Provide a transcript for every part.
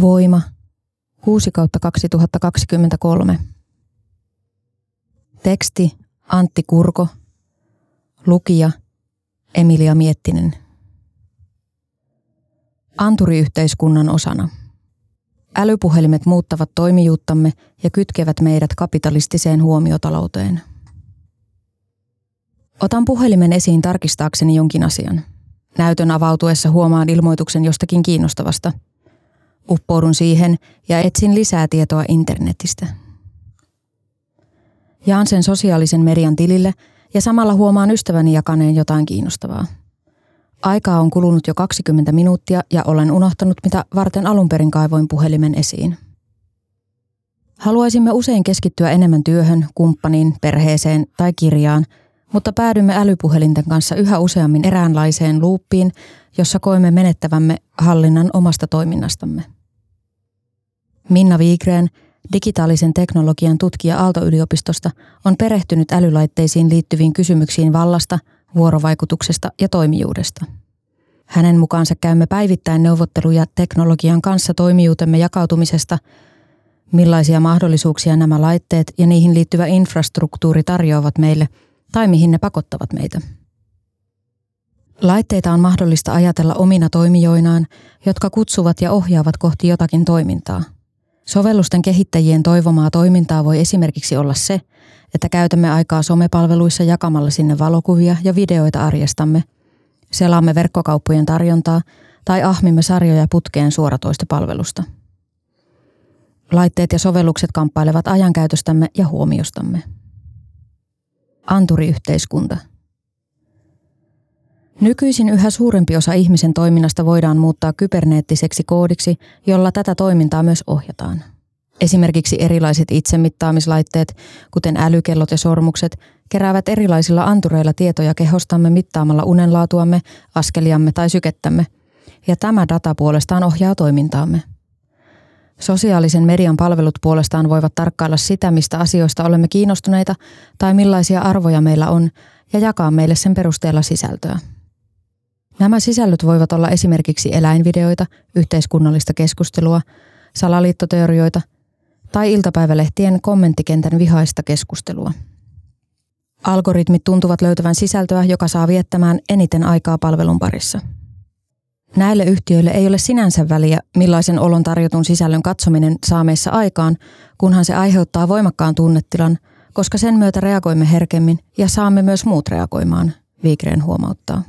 Voima 6 kautta 2023. Teksti Antti Kurko. Lukija Emilia Miettinen. Anturiyhteiskunnan osana. Älypuhelimet muuttavat toimijuuttamme ja kytkevät meidät kapitalistiseen huomiotalouteen. Otan puhelimen esiin tarkistaakseni jonkin asian. Näytön avautuessa huomaan ilmoituksen jostakin kiinnostavasta – Uppoudun siihen ja etsin lisää tietoa internetistä. Jaan sen sosiaalisen median tilille ja samalla huomaan ystäväni jakaneen jotain kiinnostavaa. Aikaa on kulunut jo 20 minuuttia ja olen unohtanut, mitä varten alun perin kaivoin puhelimen esiin. Haluaisimme usein keskittyä enemmän työhön, kumppaniin, perheeseen tai kirjaan, mutta päädymme älypuhelinten kanssa yhä useammin eräänlaiseen luuppiin, jossa koemme menettävämme hallinnan omasta toiminnastamme. Minna Viigreen, digitaalisen teknologian tutkija Aalto-yliopistosta, on perehtynyt älylaitteisiin liittyviin kysymyksiin vallasta, vuorovaikutuksesta ja toimijuudesta. Hänen mukaansa käymme päivittäin neuvotteluja teknologian kanssa toimijuutemme jakautumisesta, millaisia mahdollisuuksia nämä laitteet ja niihin liittyvä infrastruktuuri tarjoavat meille tai mihin ne pakottavat meitä. Laitteita on mahdollista ajatella omina toimijoinaan, jotka kutsuvat ja ohjaavat kohti jotakin toimintaa – Sovellusten kehittäjien toivomaa toimintaa voi esimerkiksi olla se, että käytämme aikaa somepalveluissa jakamalla sinne valokuvia ja videoita arjestamme, selaamme verkkokauppojen tarjontaa tai ahmimme sarjoja putkeen suoratoistopalvelusta. Laitteet ja sovellukset kamppailevat ajankäytöstämme ja huomiostamme. Anturiyhteiskunta – Nykyisin yhä suurempi osa ihmisen toiminnasta voidaan muuttaa kyberneettiseksi koodiksi, jolla tätä toimintaa myös ohjataan. Esimerkiksi erilaiset itsemittaamislaitteet, kuten älykellot ja sormukset, keräävät erilaisilla antureilla tietoja kehostamme mittaamalla unenlaatuamme, askeliamme tai sykettämme, ja tämä data puolestaan ohjaa toimintaamme. Sosiaalisen median palvelut puolestaan voivat tarkkailla sitä, mistä asioista olemme kiinnostuneita tai millaisia arvoja meillä on, ja jakaa meille sen perusteella sisältöä. Nämä sisällöt voivat olla esimerkiksi eläinvideoita, yhteiskunnallista keskustelua, salaliittoteorioita tai iltapäivälehtien kommenttikentän vihaista keskustelua. Algoritmit tuntuvat löytävän sisältöä, joka saa viettämään eniten aikaa palvelun parissa. Näille yhtiöille ei ole sinänsä väliä, millaisen olon tarjotun sisällön katsominen saa meissä aikaan, kunhan se aiheuttaa voimakkaan tunnetilan, koska sen myötä reagoimme herkemmin ja saamme myös muut reagoimaan, Viikreen huomauttaa.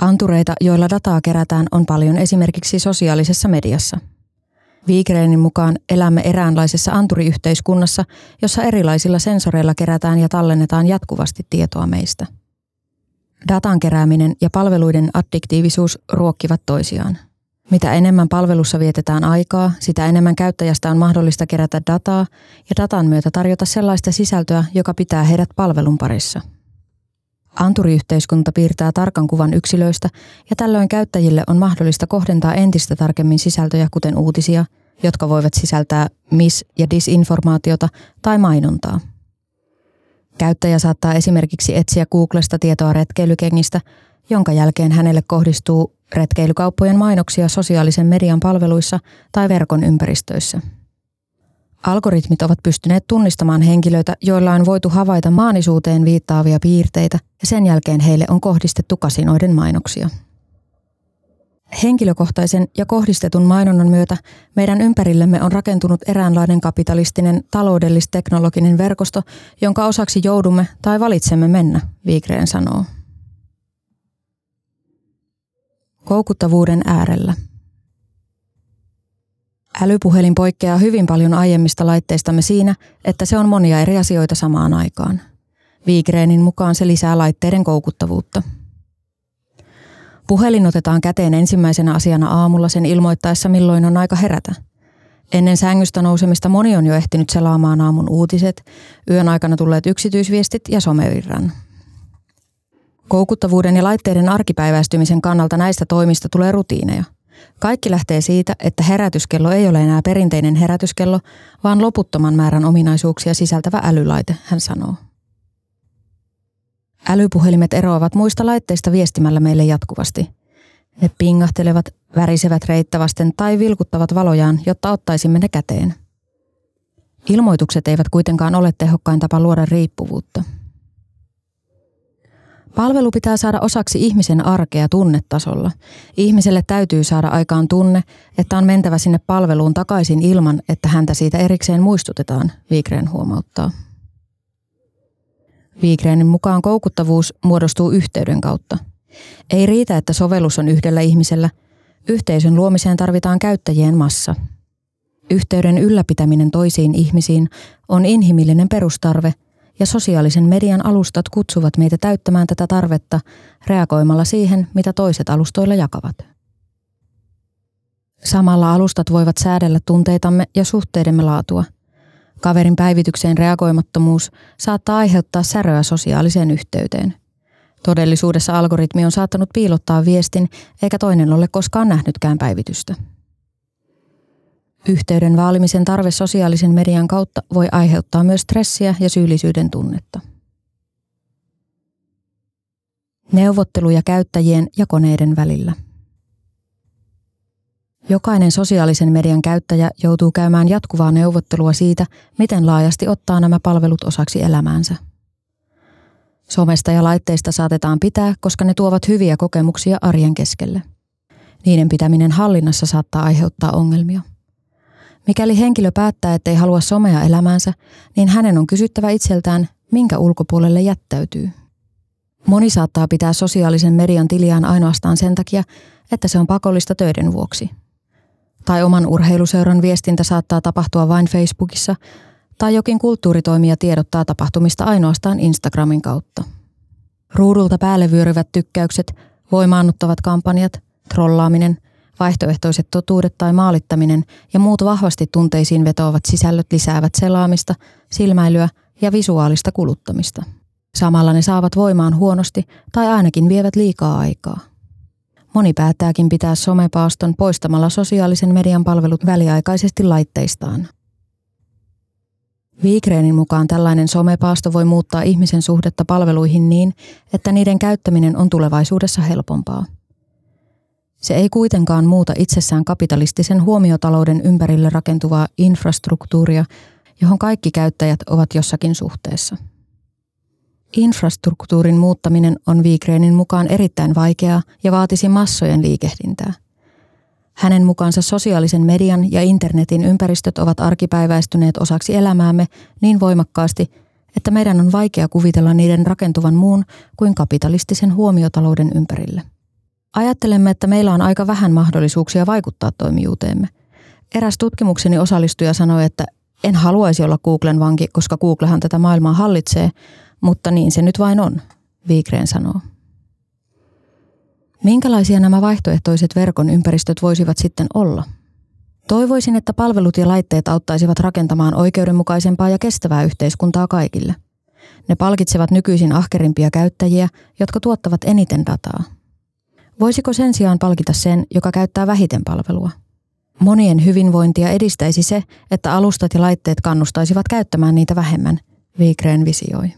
Antureita, joilla dataa kerätään, on paljon esimerkiksi sosiaalisessa mediassa. Viikreenin mukaan elämme eräänlaisessa anturiyhteiskunnassa, jossa erilaisilla sensoreilla kerätään ja tallennetaan jatkuvasti tietoa meistä. Datan kerääminen ja palveluiden addiktiivisuus ruokkivat toisiaan. Mitä enemmän palvelussa vietetään aikaa, sitä enemmän käyttäjästä on mahdollista kerätä dataa ja datan myötä tarjota sellaista sisältöä, joka pitää heidät palvelun parissa – Anturiyhteiskunta piirtää tarkan kuvan yksilöistä ja tällöin käyttäjille on mahdollista kohdentaa entistä tarkemmin sisältöjä, kuten uutisia, jotka voivat sisältää mis- ja disinformaatiota tai mainontaa. Käyttäjä saattaa esimerkiksi etsiä Googlesta tietoa retkeilykengistä, jonka jälkeen hänelle kohdistuu retkeilykauppojen mainoksia sosiaalisen median palveluissa tai verkon ympäristöissä. Algoritmit ovat pystyneet tunnistamaan henkilöitä, joilla on voitu havaita maanisuuteen viittaavia piirteitä ja sen jälkeen heille on kohdistettu kasinoiden mainoksia. Henkilökohtaisen ja kohdistetun mainonnan myötä meidän ympärillemme on rakentunut eräänlainen kapitalistinen taloudellis-teknologinen verkosto, jonka osaksi joudumme tai valitsemme mennä, Viigreen sanoo. Koukuttavuuden äärellä – Älypuhelin poikkeaa hyvin paljon aiemmista laitteistamme siinä, että se on monia eri asioita samaan aikaan. Viigreenin mukaan se lisää laitteiden koukuttavuutta. Puhelin otetaan käteen ensimmäisenä asiana aamulla sen ilmoittaessa, milloin on aika herätä. Ennen sängystä nousemista moni on jo ehtinyt selaamaan aamun uutiset, yön aikana tulleet yksityisviestit ja somevirran. Koukuttavuuden ja laitteiden arkipäiväistymisen kannalta näistä toimista tulee rutiineja. Kaikki lähtee siitä, että herätyskello ei ole enää perinteinen herätyskello, vaan loputtoman määrän ominaisuuksia sisältävä älylaite, hän sanoo. Älypuhelimet eroavat muista laitteista viestimällä meille jatkuvasti. Ne pingahtelevat, värisevät reittävasten tai vilkuttavat valojaan, jotta ottaisimme ne käteen. Ilmoitukset eivät kuitenkaan ole tehokkain tapa luoda riippuvuutta. Palvelu pitää saada osaksi ihmisen arkea tunnetasolla. Ihmiselle täytyy saada aikaan tunne, että on mentävä sinne palveluun takaisin ilman, että häntä siitä erikseen muistutetaan, Wigren huomauttaa. Wigrenin mukaan koukuttavuus muodostuu yhteyden kautta. Ei riitä, että sovellus on yhdellä ihmisellä. Yhteisön luomiseen tarvitaan käyttäjien massa. Yhteyden ylläpitäminen toisiin ihmisiin on inhimillinen perustarve – ja sosiaalisen median alustat kutsuvat meitä täyttämään tätä tarvetta reagoimalla siihen, mitä toiset alustoilla jakavat. Samalla alustat voivat säädellä tunteitamme ja suhteidemme laatua. Kaverin päivitykseen reagoimattomuus saattaa aiheuttaa säröä sosiaaliseen yhteyteen. Todellisuudessa algoritmi on saattanut piilottaa viestin, eikä toinen ole koskaan nähnytkään päivitystä. Yhteyden vaalimisen tarve sosiaalisen median kautta voi aiheuttaa myös stressiä ja syyllisyyden tunnetta. Neuvotteluja käyttäjien ja koneiden välillä. Jokainen sosiaalisen median käyttäjä joutuu käymään jatkuvaa neuvottelua siitä, miten laajasti ottaa nämä palvelut osaksi elämäänsä. Somesta ja laitteista saatetaan pitää, koska ne tuovat hyviä kokemuksia arjen keskelle. Niiden pitäminen hallinnassa saattaa aiheuttaa ongelmia. Mikäli henkilö päättää, ettei halua somea elämäänsä, niin hänen on kysyttävä itseltään, minkä ulkopuolelle jättäytyy. Moni saattaa pitää sosiaalisen median tiliään ainoastaan sen takia, että se on pakollista töiden vuoksi. Tai oman urheiluseuran viestintä saattaa tapahtua vain Facebookissa, tai jokin kulttuuritoimija tiedottaa tapahtumista ainoastaan Instagramin kautta. Ruudulta päälle vyöryvät tykkäykset, voimaannuttavat kampanjat, trollaaminen – Vaihtoehtoiset totuudet tai maalittaminen ja muut vahvasti tunteisiin vetoavat sisällöt lisäävät selaamista, silmäilyä ja visuaalista kuluttamista. Samalla ne saavat voimaan huonosti tai ainakin vievät liikaa aikaa. Moni päättääkin pitää somepaaston poistamalla sosiaalisen median palvelut väliaikaisesti laitteistaan. Viikreenin mukaan tällainen somepaasto voi muuttaa ihmisen suhdetta palveluihin niin, että niiden käyttäminen on tulevaisuudessa helpompaa. Se ei kuitenkaan muuta itsessään kapitalistisen huomiotalouden ympärille rakentuvaa infrastruktuuria, johon kaikki käyttäjät ovat jossakin suhteessa. Infrastruktuurin muuttaminen on Vigreenin mukaan erittäin vaikeaa ja vaatisi massojen liikehdintää. Hänen mukaansa sosiaalisen median ja internetin ympäristöt ovat arkipäiväistyneet osaksi elämäämme niin voimakkaasti, että meidän on vaikea kuvitella niiden rakentuvan muun kuin kapitalistisen huomiotalouden ympärille. Ajattelemme, että meillä on aika vähän mahdollisuuksia vaikuttaa toimijuuteemme. Eräs tutkimukseni osallistuja sanoi, että en haluaisi olla Googlen vanki, koska Googlehan tätä maailmaa hallitsee, mutta niin se nyt vain on, Viikreen sanoo. Minkälaisia nämä vaihtoehtoiset verkon ympäristöt voisivat sitten olla? Toivoisin, että palvelut ja laitteet auttaisivat rakentamaan oikeudenmukaisempaa ja kestävää yhteiskuntaa kaikille. Ne palkitsevat nykyisin ahkerimpia käyttäjiä, jotka tuottavat eniten dataa – Voisiko sen sijaan palkita sen, joka käyttää vähiten palvelua? Monien hyvinvointia edistäisi se, että alustat ja laitteet kannustaisivat käyttämään niitä vähemmän, Viikreen visioi.